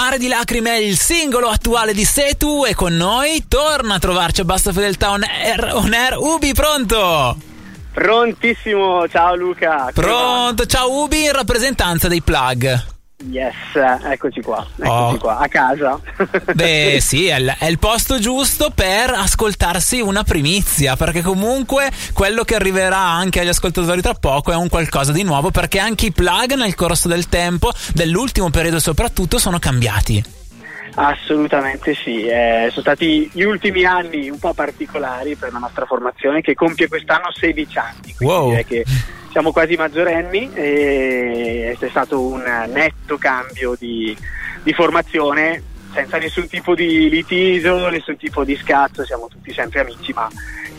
Mare di lacrime è il singolo attuale di Setu e con noi torna a trovarci a Bassa Fedeltà on air, on air. Ubi, pronto? Prontissimo, ciao Luca. Pronto, ciao Ubi in rappresentanza dei plug. Yes, eccoci qua, eccoci oh. qua, a casa. Beh, sì, è il, è il, posto giusto per ascoltarsi una primizia, perché comunque quello che arriverà anche agli ascoltatori tra poco è un qualcosa di nuovo, perché anche i plug nel corso del tempo, dell'ultimo periodo soprattutto, sono cambiati. Assolutamente sì, eh, sono stati gli ultimi anni un po' particolari per la nostra formazione che compie quest'anno 16 anni, quindi wow. direi che siamo quasi maggiorenni e è stato un netto cambio di, di formazione senza nessun tipo di litigio, nessun tipo di scazzo, siamo tutti sempre amici, ma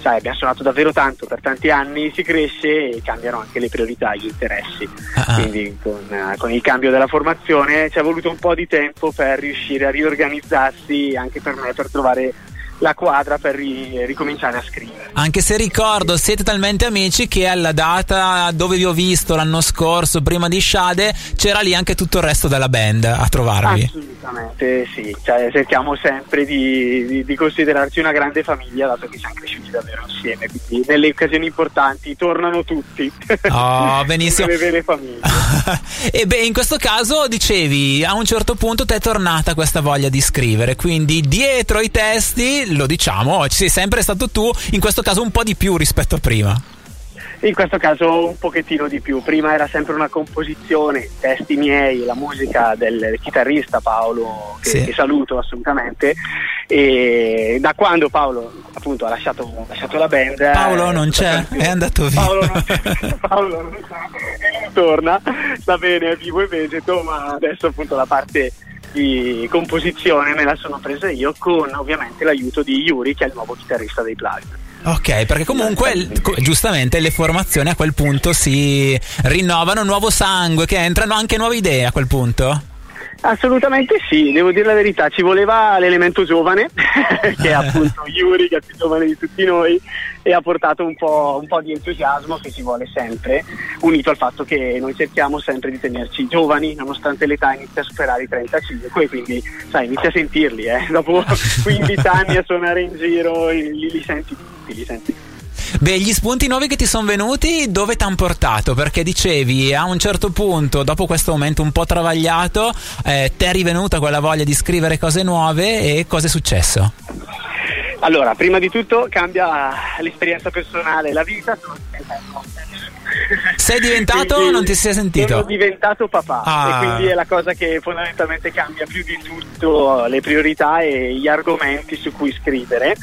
sai, abbiamo suonato davvero tanto per tanti anni, si cresce e cambiano anche le priorità, gli interessi. Uh-huh. Quindi con, con, il cambio della formazione ci è voluto un po' di tempo per riuscire a riorganizzarsi anche per me, per trovare la quadra per ri- ricominciare a scrivere. Anche se ricordo, siete talmente amici che alla data dove vi ho visto l'anno scorso, prima di Shade, c'era lì anche tutto il resto della band a trovarvi. Assolutamente sì, cioè, cerchiamo sempre di, di, di, considerarci una grande famiglia, dato che siamo cresciuti davvero insieme, quindi nelle occasioni importanti tornano tutti. Oh, benissimo. le vere famiglie. e beh, in questo caso dicevi, a un certo punto ti è tornata questa voglia di scrivere, quindi dietro i testi lo diciamo, ci sei sempre stato tu, in questo caso un po' di più rispetto a prima. In questo caso un pochettino di più, prima era sempre una composizione, testi miei, la musica del chitarrista Paolo, che, sì. che saluto assolutamente, e da quando Paolo appunto ha lasciato, lasciato la band... Paolo non c'è, è andato via. Paolo non c'è, Paolo non c'è, torna, sta bene, è vivo e vegeto, ma adesso appunto la parte di composizione me la sono presa io con ovviamente l'aiuto di Yuri che è il nuovo chitarrista dei Plug. Ok, perché comunque giustamente le formazioni a quel punto si rinnovano, nuovo sangue che entrano anche nuove idee a quel punto? Assolutamente sì, devo dire la verità, ci voleva l'elemento giovane, che è appunto Yuri, che è più giovane di tutti noi, e ha portato un po', un po', di entusiasmo che si vuole sempre, unito al fatto che noi cerchiamo sempre di tenerci giovani, nonostante l'età inizia a superare i 35, quindi sai, inizia a sentirli, eh. dopo 15 anni a suonare in giro li, li senti tutti, li senti tutti. Beh, gli spunti nuovi che ti sono venuti, dove ti hanno portato? Perché dicevi a un certo punto, dopo questo momento un po' travagliato, eh, ti è rivenuta quella voglia di scrivere cose nuove e cosa è successo? Allora, prima di tutto cambia l'esperienza personale, la vita. Sei diventato o non ti sei sentito? Sono diventato papà ah. e quindi è la cosa che fondamentalmente cambia più di tutto le priorità e gli argomenti su cui scrivere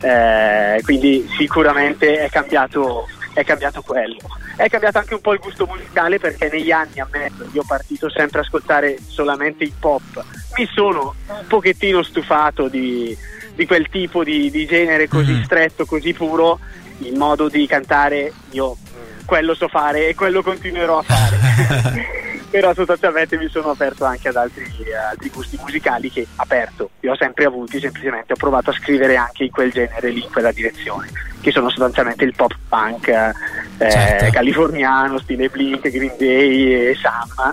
eh, quindi sicuramente è cambiato, è cambiato quello. È cambiato anche un po' il gusto musicale perché negli anni, ammetto, io ho partito sempre a ascoltare solamente hip hop. Mi sono un pochettino stufato di, di quel tipo di, di genere così mm. stretto, così puro, il modo di cantare io quello so fare e quello continuerò a fare. però sostanzialmente mi sono aperto anche ad altri, altri, gusti musicali che aperto, li ho sempre avuti, semplicemente ho provato a scrivere anche in quel genere lì, in quella direzione, che sono sostanzialmente il pop punk eh, certo. californiano, stile Blink, Green Day e Sam,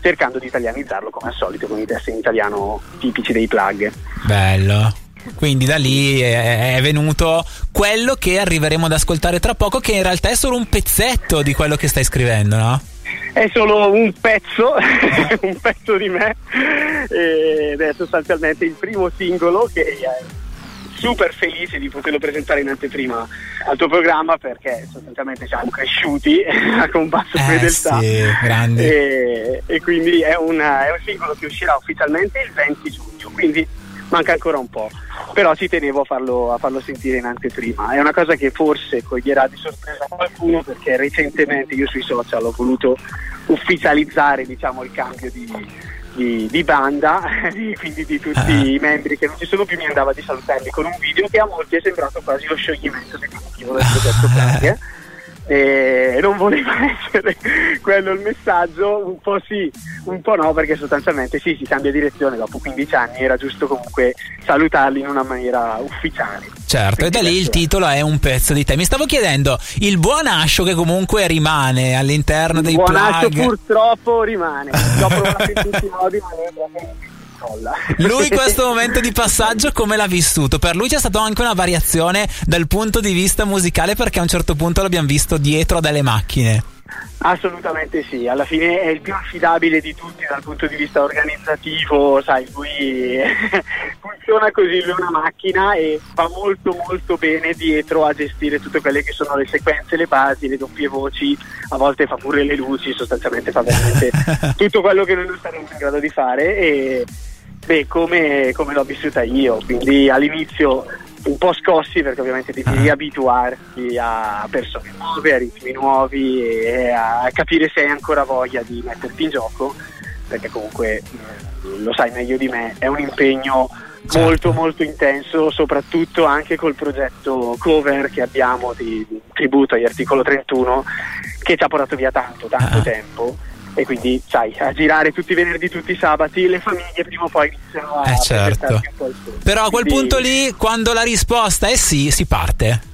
cercando di italianizzarlo come al solito con i testi in italiano tipici dei plug. Bello. Quindi da lì è, venuto quello che arriveremo ad ascoltare tra poco, che in realtà è solo un pezzetto di quello che stai scrivendo, no? È solo un pezzo, un pezzo di me ed è sostanzialmente il primo singolo che è super felice di poterlo presentare in anteprima al tuo programma perché sostanzialmente siamo cresciuti con basso eh, fedeltà. sì, e, e, quindi è, una, è un singolo che uscirà ufficialmente il 20 giugno quindi manca ancora un po', però ci tenevo a farlo, a farlo, sentire in anteprima. È una cosa che forse coglierà di sorpresa qualcuno perché recentemente io sui social ho voluto ufficializzare diciamo, il cambio di, di, di banda, quindi di tutti uh-huh. i membri che non ci sono più, mi andava di salutarli con un video che a molti è sembrato quasi lo scioglimento definitivo del progetto Plug e non voleva essere quello il messaggio, un po' sì, un po' no, perché sostanzialmente sì, si cambia direzione dopo 15 anni, era giusto comunque salutarli in una maniera ufficiale. Certo, e da lì il titolo è un pezzo di te. Mi stavo chiedendo, il buon Ascio che comunque rimane all'interno il dei buon plug. Ascio purtroppo rimane, l'ho provato in tutti incolla. Lui questo momento di passaggio come l'ha vissuto? Per lui c'è stata anche una variazione dal punto di vista musicale perché a un certo punto l'abbiamo visto dietro delle macchine. Assolutamente sì, alla fine è il più affidabile di tutti dal punto di vista organizzativo, sai, lui funziona così, lui è una macchina e va molto molto bene dietro a gestire tutte quelle che sono le sequenze, le basi, le doppie voci, a volte fa pure le luci, sostanzialmente fa veramente tutto quello che noi non saremmo in grado di fare e beh, come, come l'ho vissuta io, quindi all'inizio un po' scossi perché ovviamente devi ah. riabituarti a persone nuove, a ritmi nuovi e a capire se hai ancora voglia di metterti in gioco perché comunque mm, lo sai meglio di me, è un impegno certo. molto molto intenso, soprattutto anche col progetto cover che abbiamo di, di tributo agli articolo 31 che ci ha portato via tanto, tanto ah. tempo e quindi sai a girare tutti i venerdì tutti i sabati le famiglie prima o poi iniziano a eh certo. però a quel quindi, punto lì quando la risposta è sì si parte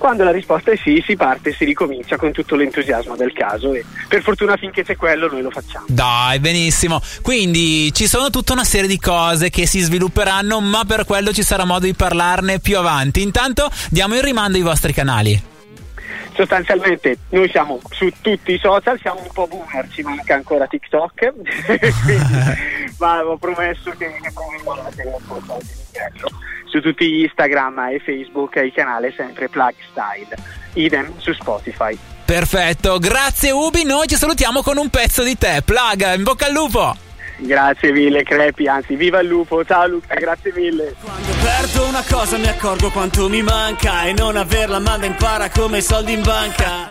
quando la risposta è sì, si parte e si ricomincia con tutto l'entusiasmo del caso e per fortuna finché c'è quello noi lo facciamo. Dai, benissimo. Quindi ci sono tutta una serie di cose che si svilupperanno, ma per quello ci sarà modo di parlarne più avanti. Intanto diamo in rimando i vostri canali sostanzialmente noi siamo su tutti i social, siamo un po' boomer, ci manca ancora TikTok, ma ho promesso che, su tutti Instagram e Facebook il canale sempre Plug Style, idem su Spotify. Perfetto, grazie Ubi, noi ci salutiamo con un pezzo di te, Plug, in bocca al lupo! Grazie mille Crepi, anzi viva il lupo, ciao Luca, grazie mille. Quando perdo una cosa mi accorgo quanto mi manca e non averla manda impara come i soldi in banca.